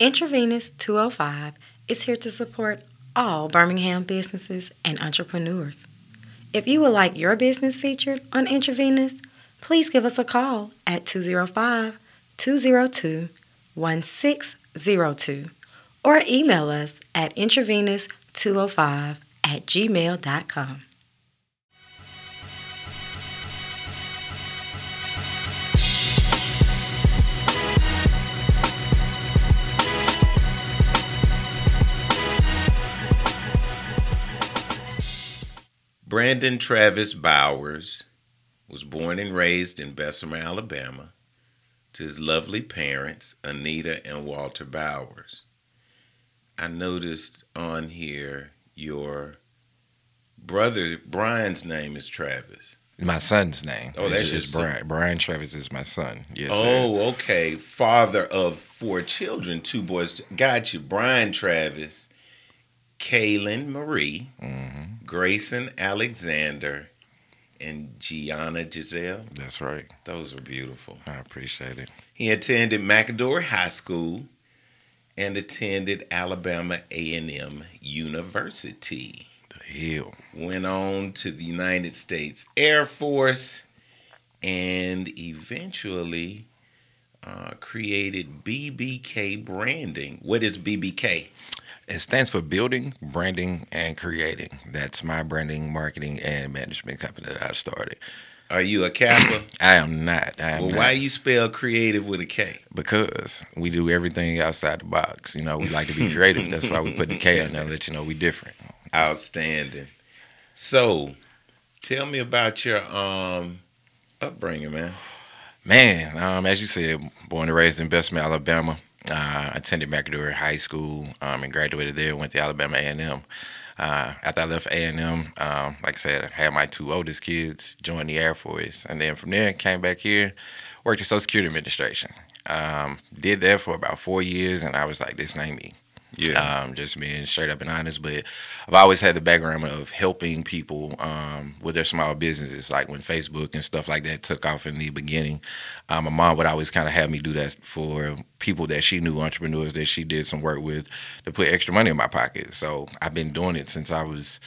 Intravenous 205 is here to support all Birmingham businesses and entrepreneurs. If you would like your business featured on Intravenous, please give us a call at 205 202 1602 or email us at intravenous205 at gmail.com. Brandon Travis Bowers was born and raised in Bessemer, Alabama, to his lovely parents, Anita and Walter Bowers. I noticed on here your brother Brian's name is Travis. My son's name. Oh, that's just. Brian. Brian Travis is my son. Yes. sir. Oh, okay. Father of four children, two boys. Got you. Brian Travis, Kaylin Marie, Mhm. Grayson Alexander, and Gianna Giselle. That's right. Those were beautiful. I appreciate it. He attended McAdory High School and attended Alabama A&M University. The hill. Went on to the United States Air Force and eventually uh, created BBK Branding. What is BBK? It stands for building, branding, and creating. That's my branding, marketing, and management company that I started. Are you a Kappa? I am not. I am well, not. why you spell creative with a K? Because we do everything outside the box. You know, we like to be creative. That's why we put the K on there, let you know we different. Outstanding. So, tell me about your um upbringing, man. Man, um, as you said, born and raised in Bessemer, Alabama. Uh, attended McAdory High School um, and graduated there. Went to Alabama A&M. Uh, after I left A&M, um, like I said, I had my two oldest kids join the Air Force, and then from there came back here, worked in Social Security Administration. Um, did that for about four years, and I was like, this ain't me. Yeah. Um, just being straight up and honest, but I've always had the background of helping people um, with their small businesses. Like when Facebook and stuff like that took off in the beginning, um, my mom would always kind of have me do that for people that she knew, entrepreneurs that she did some work with, to put extra money in my pocket. So I've been doing it since I was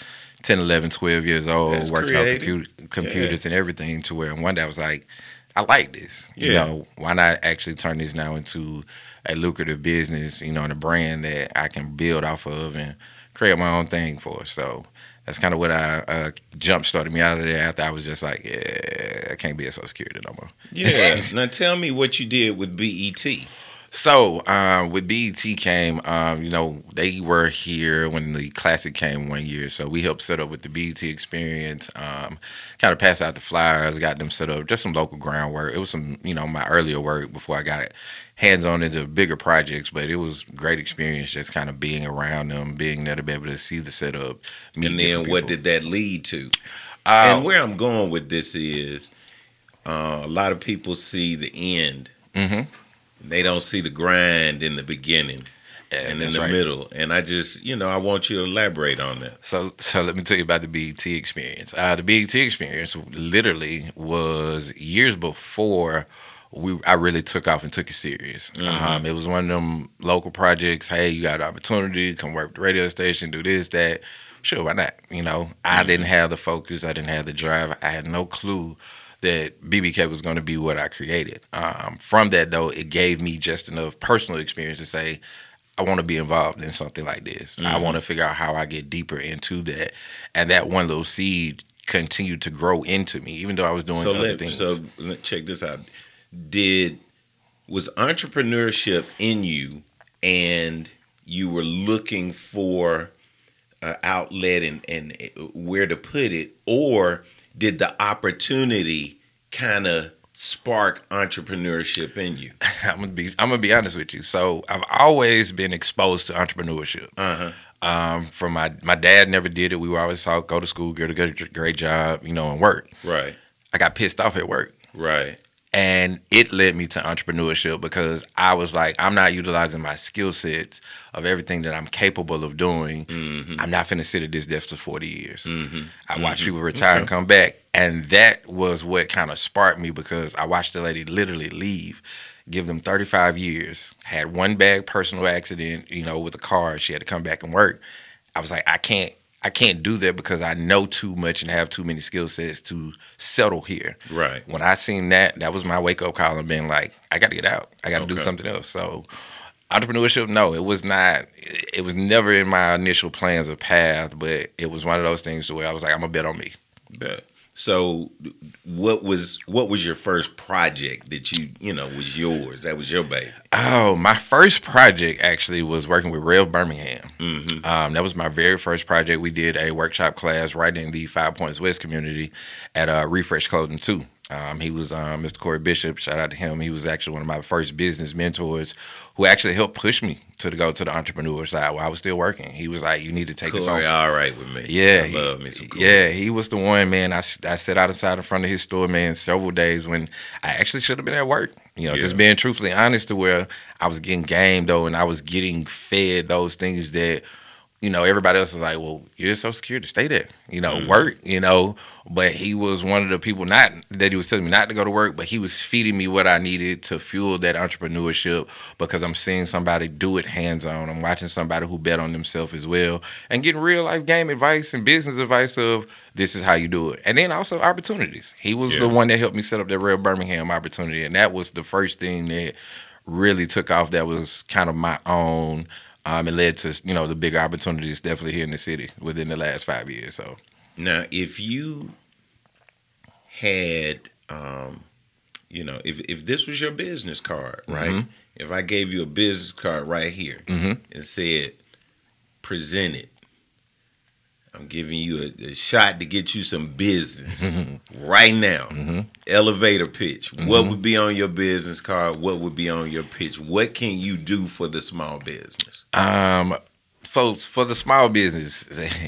10, 11, 12 years old, That's working creative. on computer, computers and everything. To where one day I was like, I like this. You know, why not actually turn this now into a lucrative business, you know, and a brand that I can build off of and create my own thing for. So that's kind of what I uh, jump started me out of there after I was just like, yeah, I can't be a social security no more. Yeah. now tell me what you did with BET. So uh, with BET came, um, you know, they were here when the classic came one year. So we helped set up with the BET experience, um, kind of passed out the flyers, got them set up, just some local groundwork. It was some, you know, my earlier work before I got hands on into bigger projects, but it was great experience just kind of being around them, being there to be able to see the setup. And then what did that lead to? Uh, and where I'm going with this is uh, a lot of people see the end. They don't see the grind in the beginning and in the right. middle. And I just, you know, I want you to elaborate on that. So, so let me tell you about the BET experience. Uh, the BET experience literally was years before we I really took off and took it serious. Um, it was one of them local projects. Hey, you got an opportunity, come work the radio station, do this, that. Sure, why not? You know, I didn't have the focus, I didn't have the drive, I had no clue that BBK was going to be what I created. Um, from that, though, it gave me just enough personal experience to say, I want to be involved in something like this. I want to figure out how I get deeper into that. And that one little seed continued to grow into me, even though I was doing So other let things. so check this out. Did was entrepreneurship in you, and you were looking for an outlet and and where to put it, or did the opportunity kind of spark entrepreneurship in you? I'm gonna be I'm gonna be honest with you. So I've always been exposed to entrepreneurship. Uh huh. Um, from my my dad never did it. We were always taught go to school, get a good great job, you know, and work. Right. I got pissed off at work. Right. And it led me to entrepreneurship because I was like, I'm not utilizing my skill sets of everything that I'm capable of doing. Mm-hmm. I'm not finna sit at this desk for 40 years. Mm-hmm. I watched people retire and come back, and that was what kind of sparked me because I watched the lady literally leave give them 35 years. Had one bad personal accident, you know, with a car. She had to come back and work. I was like, I can't I can't do that because I know too much and have too many skill sets to settle here. Right. When I seen that, that was my wake up call and being like, I got to get out. I got to do something else. So, entrepreneurship, no, it was not. It was never in my initial plans or path, but it was one of those things where I was like, I'm gonna bet on me. Bet. So, what was what was your first project that you you know was yours? That was your baby. Oh, my first project actually was working with Rev Birmingham. Mm-hmm. Um, that was my very first project. We did a workshop class right in the Five Points West community at uh, Refresh Clothing too. Um, he was um, Mr. Corey Bishop. Shout out to him. He was actually one of my first business mentors who actually helped push me to go to the entrepreneur side while I was still working. He was like, "You need to take this on Corey, all right with me. yeah, I he- love me some Corey. Yeah, he was the one man. I I sat outside in front of his store, man, several days when I actually should have been at work. You know, just being truthfully honest to where I was getting game though, and I was getting fed those things that you know everybody else was like, "Well, you're so secure to stay there." You know, Mm-hmm. work. You know, but he was one of the people not that he was telling me not to go to work, but he was feeding me what I needed to fuel that entrepreneurship because I'm seeing somebody do it hands on. I'm watching somebody who bet on themselves as well and getting real life game advice and business advice of this is how you do it. And then also opportunities. He was Yeah. the one that helped me set up that Real Birmingham opportunity. And that was the first thing that really took off that was kind of my own. Um, it led to you know the bigger opportunities definitely here in the city within the last five years. So Now, if you had, um, you know, if if this was your business card, right? Mhm. If I gave you a business card right here Mhm. and said, "Present it," I'm giving you a, a shot to get you some business right now. Mhm. Elevator pitch. What would be on your business card? What would be on your pitch? What can you do for the small business? Um, folks, for the small business,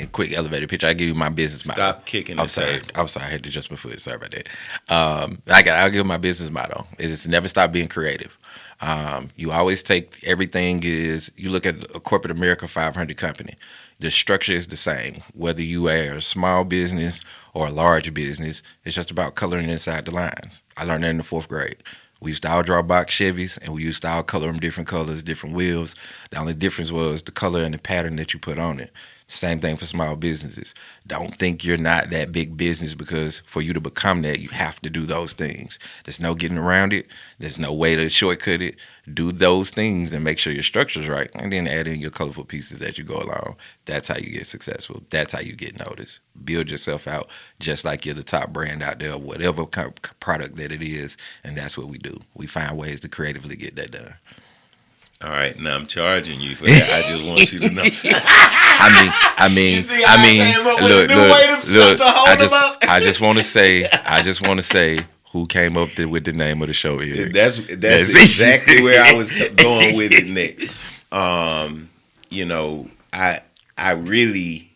quick elevator pitch. I give you my business model. Stop kicking I'm sorry. table. I'm sorry. I had to adjust my foot. Sorry about that. Um, I got. I'll give my business motto. It is never stop being creative. Um, you always take everything is. You look at a corporate America 500 company. The structure is the same. Whether you are a small business or a large business, it's just about coloring inside the lines. I learned that in the fourth grade. We used to all draw box Chevys, and we used to all color them different colors, different wheels. The only difference was the color and the pattern that you put on it. Same thing for small businesses. Don't think you're not that big business because for you to become that, you have to do those things. There's no getting around it. There's no way to shortcut it. Do those things and make sure your structure's right, and then add in your colorful pieces as you go along. That's how you get successful. That's how you get noticed. Build yourself out just like you're the top brand out there, whatever kind of product that it is, and that's what we do. We find ways to creatively get that done. All right, now I'm charging you for that. I just want you to know. I mean, I mean, see I I mean, came up with look, look, look. I just. I just want to say, I just want to say who came up th- with the name of the show here. That's that's That's- exactly where I was going with it next. Um, you know, I I really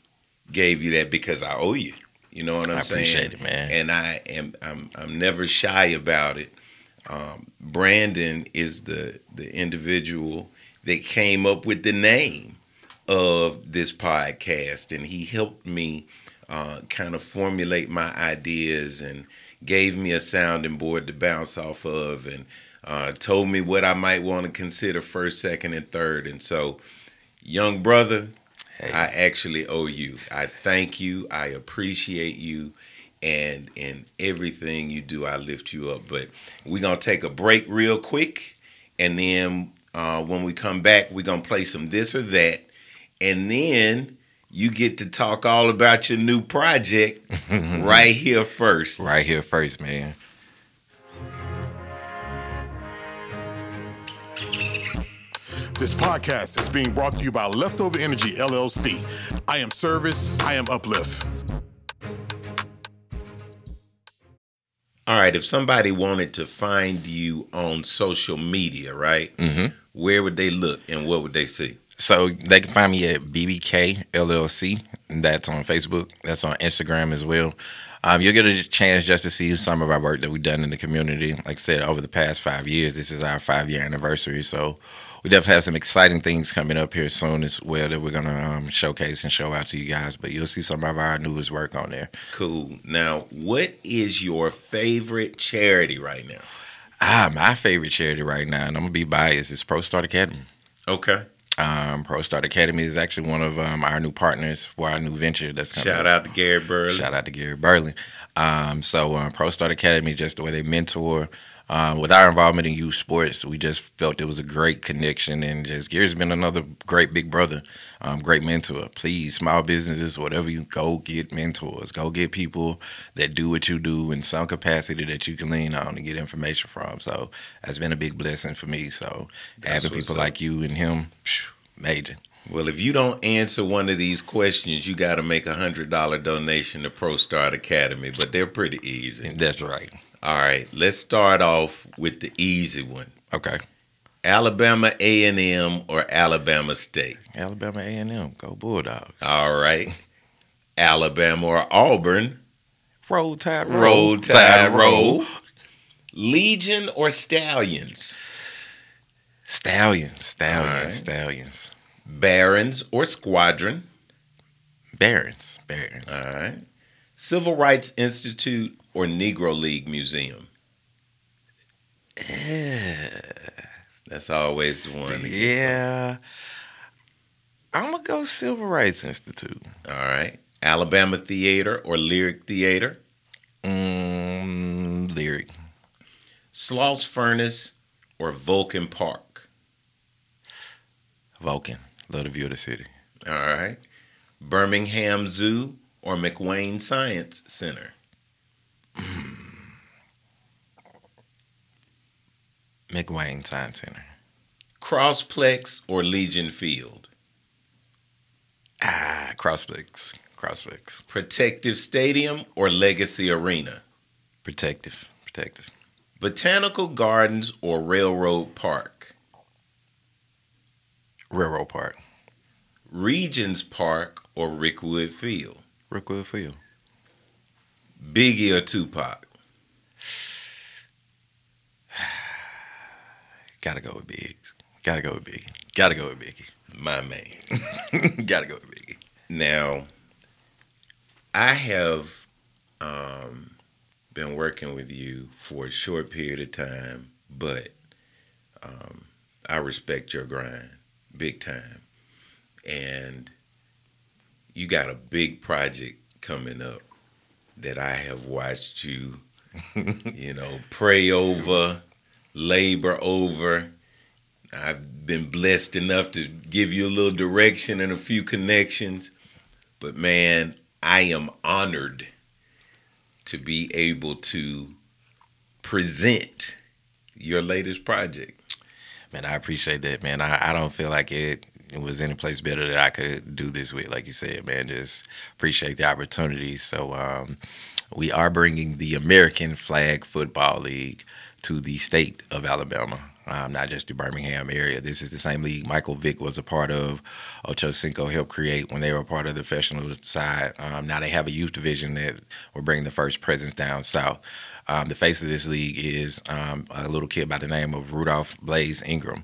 gave you that because I owe you. You know what I'm I saying? appreciate it, man. And I am I'm I'm never shy about it. Um, Brandon is the the individual that came up with the name of this podcast, and he helped me uh, kind of formulate my ideas and gave me a sounding board to bounce off of, and uh, told me what I might want to consider first, second, and third. And so, young brother, Hey. I actually owe you. I thank you. I appreciate you. And in everything you do, I lift you up. But we're going to take a break real quick. And then uh, when we come back, we're going to play some this or that. And then you get to talk all about your new project right here first. right here first, man. This podcast is being brought to you by Leftover Energy LLC. I am service, I am uplift. All right. If somebody wanted to find you on social media, right? Mhm. Where would they look and what would they see? So they can find me at BBK LLC. That's on Facebook. That's on Instagram as well. Um, you'll get a chance just to see some of our work that we've done in the community. Like I said, over the past five years, this is our five year anniversary. So we definitely have some exciting things coming up here soon as well that we're going to um, showcase and show out to you guys. But you'll see some of our newest work on there. Cool. Now, what is your favorite charity right now? Ah, my favorite charity right now, and I'm gonna be biased, is Pro Start Academy. Okay. Um, Pro Start Academy is actually one of um, our new partners for our new venture. That's coming Shout out to Gary Burley. Shout out to Gary Burley. Um, so uh, Pro Start Academy, just the way they mentor. Um, with our involvement in youth sports, we just felt it was a great connection, and just Gary's been another great big brother, um, great mentor. Please, small businesses, whatever you go get mentors, go get people that do what you do in some capacity that you can lean on and get information from. So that's been a big blessing for me. So That's having people up. like you and him, phew, major. Well, if you don't answer one of these questions, you got to make a hundred dollar donation to Pro Start Academy. But they're pretty easy. That's right. All right, let's start off with the easy one: Okay. Alabama A and M or Alabama State. Alabama A and M, go Bulldogs. All right, Alabama or Auburn. Roll Tide, roll, Roll Tide roll. Legion or Stallions. Stallions, stallions, All right. stallions. Barons or Squadron. Barons, barons. All right. Civil Rights Institute or Negro League Museum. Yeah. That's always the one. yeah. I'm gonna go Civil Rights Institute. All right. Alabama Theater or Lyric Theater. Mm, lyric. Sloss Furnace or Vulcan Park. Vulcan. Love the view of the city. All right. Birmingham Zoo or McWane Science Center. McWane Science Center. Crossplex or Legion Field. Ah, Crossplex. Crossplex. Protective Stadium or Legacy Arena. Protective. Protective. Botanical Gardens or Railroad Park. Railroad Park. Regions Park or Rickwood Field. Rookwood Field. Biggie or Tupac. Gotta go with Biggs. Gotta go with Biggie. Gotta go with Biggie. My man. Gotta go with Biggie. Now, I have um, been working with you for a short period of time, but um, I respect your grind big time. And you got a big project coming up that I have watched you, you know, pray over, labor over. I've been blessed enough to give you a little direction and a few connections. But man, I am honored to be able to present your latest project. Man, I appreciate that, man. I, I don't feel like it, it was any place better that I could do this with, like you said, man. Just appreciate the opportunity. So, um, we are bringing the American Flag Football League to the state of Alabama, um, not just the Birmingham area. This is the same league Michael Vick was a part of, Ocho Cinco helped create when they were part of the professional side. Um, now they have a youth division that will bring the first presence down south. Um, the face of this league is um, a little kid by the name of Rudolph Blaze Ingram.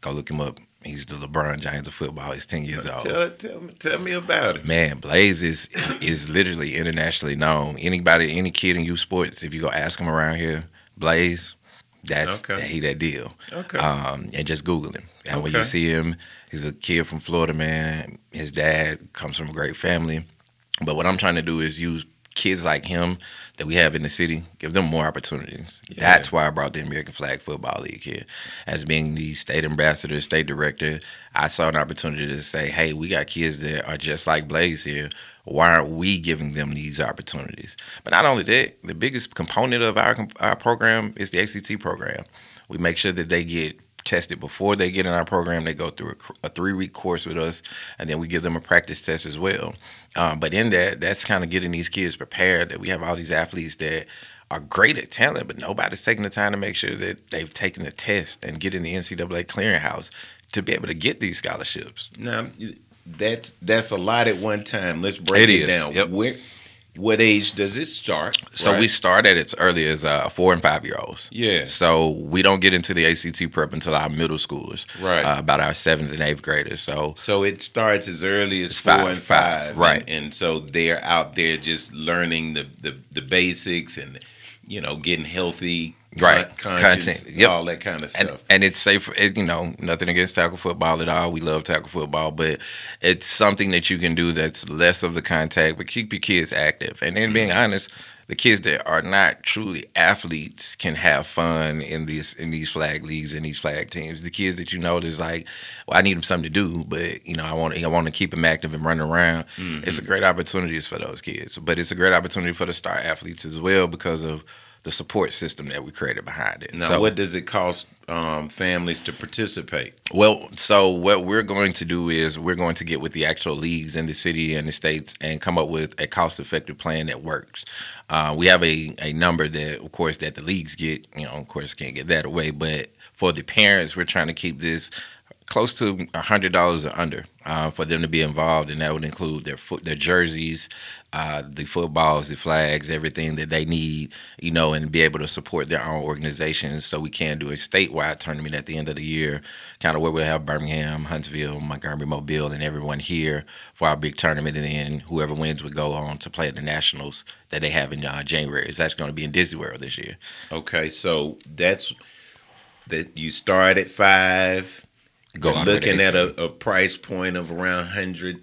Go look him up. He's the LeBron James of football. He's 10 years old. Tell, tell, me, tell me about it. Man, Blaze is is literally internationally known. Anybody, any kid in youth sports, if you go ask him around here, Blaze, that's Okay. that, he that deal. Okay. Um, and just Google him. And when you see him, he's a kid from Florida, man. His dad comes from a great family. But what I'm trying to do is use kids like him that we have in the city, give them more opportunities. Yeah. That's why I brought the American Flag Football League here. As being the state ambassador, state director, I saw an opportunity to say, hey, we got kids that are just like Blaze here. Why aren't we giving them these opportunities? But not only that, the biggest component of our, our program is the ACT program. We make sure that they get tested before they get in our program. They go through a, a three week course with us, and then we give them a practice test as well. Um, but in that, that's kind of getting these kids prepared that we have all these athletes that are great at talent, but nobody's taking the time to make sure that they've taken the test and get in the NCAA clearinghouse to be able to get these scholarships. Now, that's that's a lot at one time. Let's break It down. yep. Where, what age does it start? So we start at its early as uh, four and five year olds. Yeah. So we don't get into the ACT prep until our middle schoolers, Right. Uh, about our seventh and eighth graders. So So it starts as early as four five, and five, five, right. And, and so they're out there just learning the, the the basics and you know getting healthy Right. Content. Yep. all that kind of and, stuff. and it's safe. It, you know, nothing against tackle football at all. We love tackle football, but it's something that you can do that's less of the contact, but keep your kids active. And then being mm-hmm. honest, the kids that are not truly athletes can have fun in these in these flag leagues and these flag teams. The kids that you know that's like, well, I need them something to do, but you know, I want I want to keep them active and running around. It's a mm-hmm. great opportunities for those kids, but it's a great opportunity for the star athletes as well because of the support system that we created behind it. now, So- what does it cost um, families to participate? well, so what we're going to do is we're going to get with the actual leagues in the city and the states and come up with a cost-effective plan that works. Uh, we have a, a number that, of course, that the leagues get. You know, of course, can't get that away. But for the parents, we're trying to keep this close to a hundred dollars or under uh, for them to be involved, and that would include their foot, their jerseys, uh, the footballs, the flags, everything that they need, you know, and be able to support their own organizations. So we can do a statewide tournament at the end of the year, kind of where we have Birmingham, Huntsville, Montgomery, Mobile, and everyone here for our big tournament, and then whoever wins would go on to play at the nationals that they have in uh, January. It's actually going to be in Disney World this year. Okay, so that's that you start at five. Go You're on with looking at a, a price point of around hundred.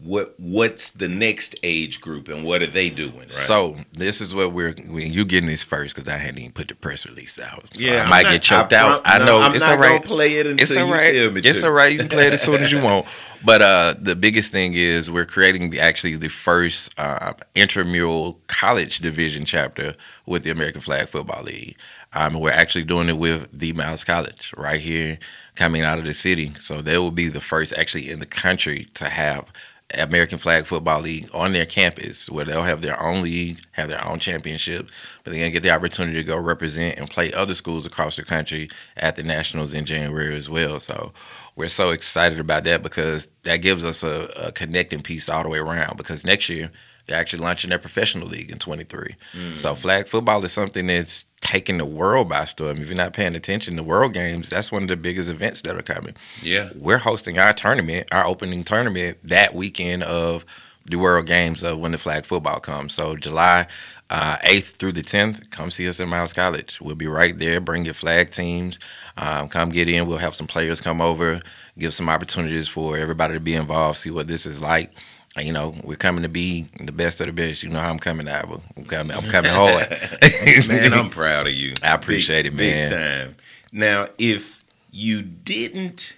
What what's the next age group and what are they doing? Right. So this is what we're when you getting this first because I hadn't even put the press release out. So yeah, I I'm might not- get choked I out. I no, know I'm it's not all right. gonna play it until It's all you tell me It's to. all right. You can play it as soon as you want. But uh, the biggest thing is we're creating the actually the first uh, intramural college division chapter with the American Flag Football League. Um, we're actually doing it with the Miles College right here, coming out of the city. So they will be the first actually in the country to have American Flag Football League on their campus, where they'll have their own league, have their own championship, but they're gonna get the opportunity to go represent and play other schools across the country at the nationals in January as well. So we're so excited about that because that gives us a, a connecting piece all the way around. Because next year they're actually launching their professional league in 23. Mm. So flag football is something that's taking the world by storm. If you're not paying attention, the World Games that's one of the biggest events that are coming yeah. we're hosting our tournament, our opening tournament that weekend of the World Games of when the flag football comes. So July uh, 8th through the 10th, come see us at Miles College. We'll be right there. Bring your flag teams. Um, come get in. We'll have some players come over, give some opportunities for everybody to be involved, see what this is like. And, You know, we're coming to be the best of the best. You know how I'm coming, Iva. I'm coming. I'm coming hard. Man, I'm proud of you. I appreciate it, man. Big time. Now, if you didn't,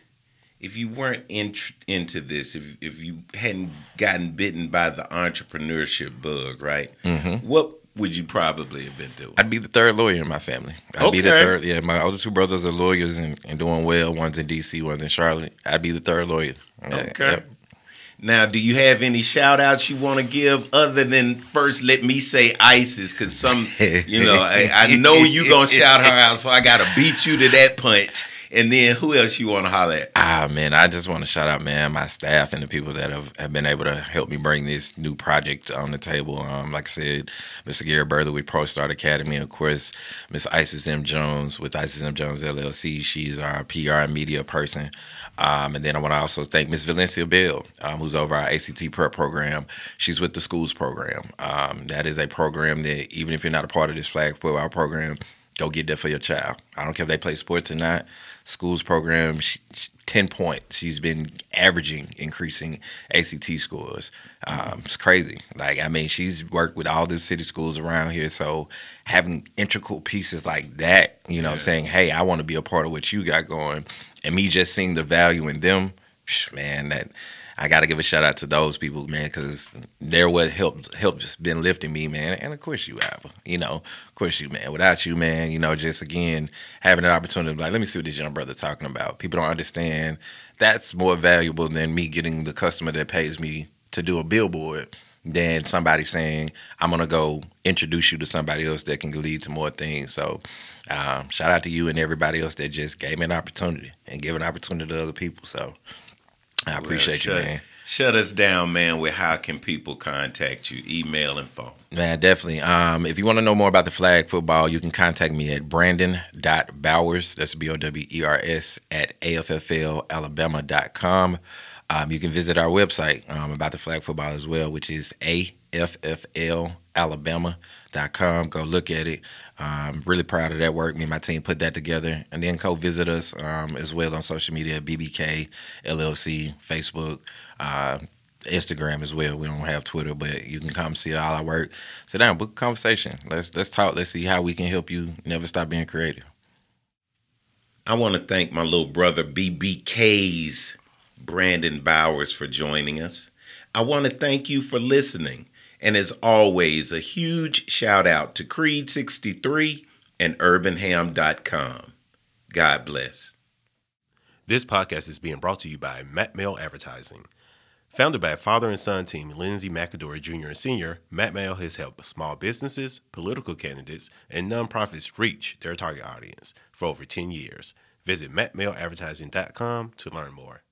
if you weren't in, into this, if if you hadn't gotten bitten by the entrepreneurship bug, right? Mm-hmm. What would you probably have been doing? I'd be the third lawyer in my family. I'd be the Okay. third. Yeah, my other two brothers are lawyers and, and doing well. One's in D.C., one's in Charlotte. I'd be the third lawyer. Yeah, Okay. yep. Now, do you have any shout outs you want to give other than first let me say ISIS? Because some, you know, I, I know you going to shout her out, so I got to beat you to that punch. And then who else you want to holler at? Ah man, I just want to shout out man my staff and the people that have, have been able to help me bring this new project on the table. Um, like I said, Mr. Gary Burther with Pro Start Academy, of course, Miss Isis M Jones with Isis M Jones LLC. She's our PR and media person. Um, and then I want to also thank Miss Valencia Bell, um, who's over our ACT prep program. She's with the schools program. Um, that is a program that even if you're not a part of this flag football program, go get that for your child. I don't care if they play sports or not. Schools program, she, she- 10 points. She's been averaging increasing ACT scores. Um, it's crazy. Like, I mean, she's worked with all the city schools around here. So having integral pieces like that, you know, saying, hey, I want to be a part of what you got going, and me just seeing the value in them, man, that I got to give a shout out to those people, man, because they're what helped helped been lifting me, man. And of course you have, you know, of course you, man. Without you, man, you know, just again having an opportunity, like, let me see what this young brother talking about. People don't understand that's more valuable than me getting the customer that pays me to do a billboard than somebody saying I'm gonna go introduce you to somebody else that can lead to more things. So, um, shout out to you and everybody else that just gave me an opportunity and give an opportunity to other people. So. I appreciate you, shut, man. Shut us down, man, with how can people contact you? Email and phone. Man, definitely. Um, if you want to know more about the flag football, you can contact me at brandon.bowers, that's B O W E R S, at AFFLalabama.com. Um, you can visit our website um, about the flag football as well, which is Dot com. Go look at it. Um, really proud of that work. Me and my team put that together, and then co visit us um, as well on social media: BBK LLC, Facebook, uh, Instagram as well. We don't have Twitter, but you can come see all our work. Sit down, book a conversation. Let's let's talk. Let's see how we can help you never stop being creative. I want to thank my little brother BBK's Brandon Bowers for joining us. I want to thank you for listening. And as always, a huge shout out to Creed63 and urbanham.com. God bless. This podcast is being brought to you by Matt Mail Advertising. Founded by a father and son team, Lindsay McAdory Jr. and Sr., Matt Mail has helped small businesses, political candidates, and nonprofits reach their target audience for over 10 years. Visit mattmailadvertising.com to learn more.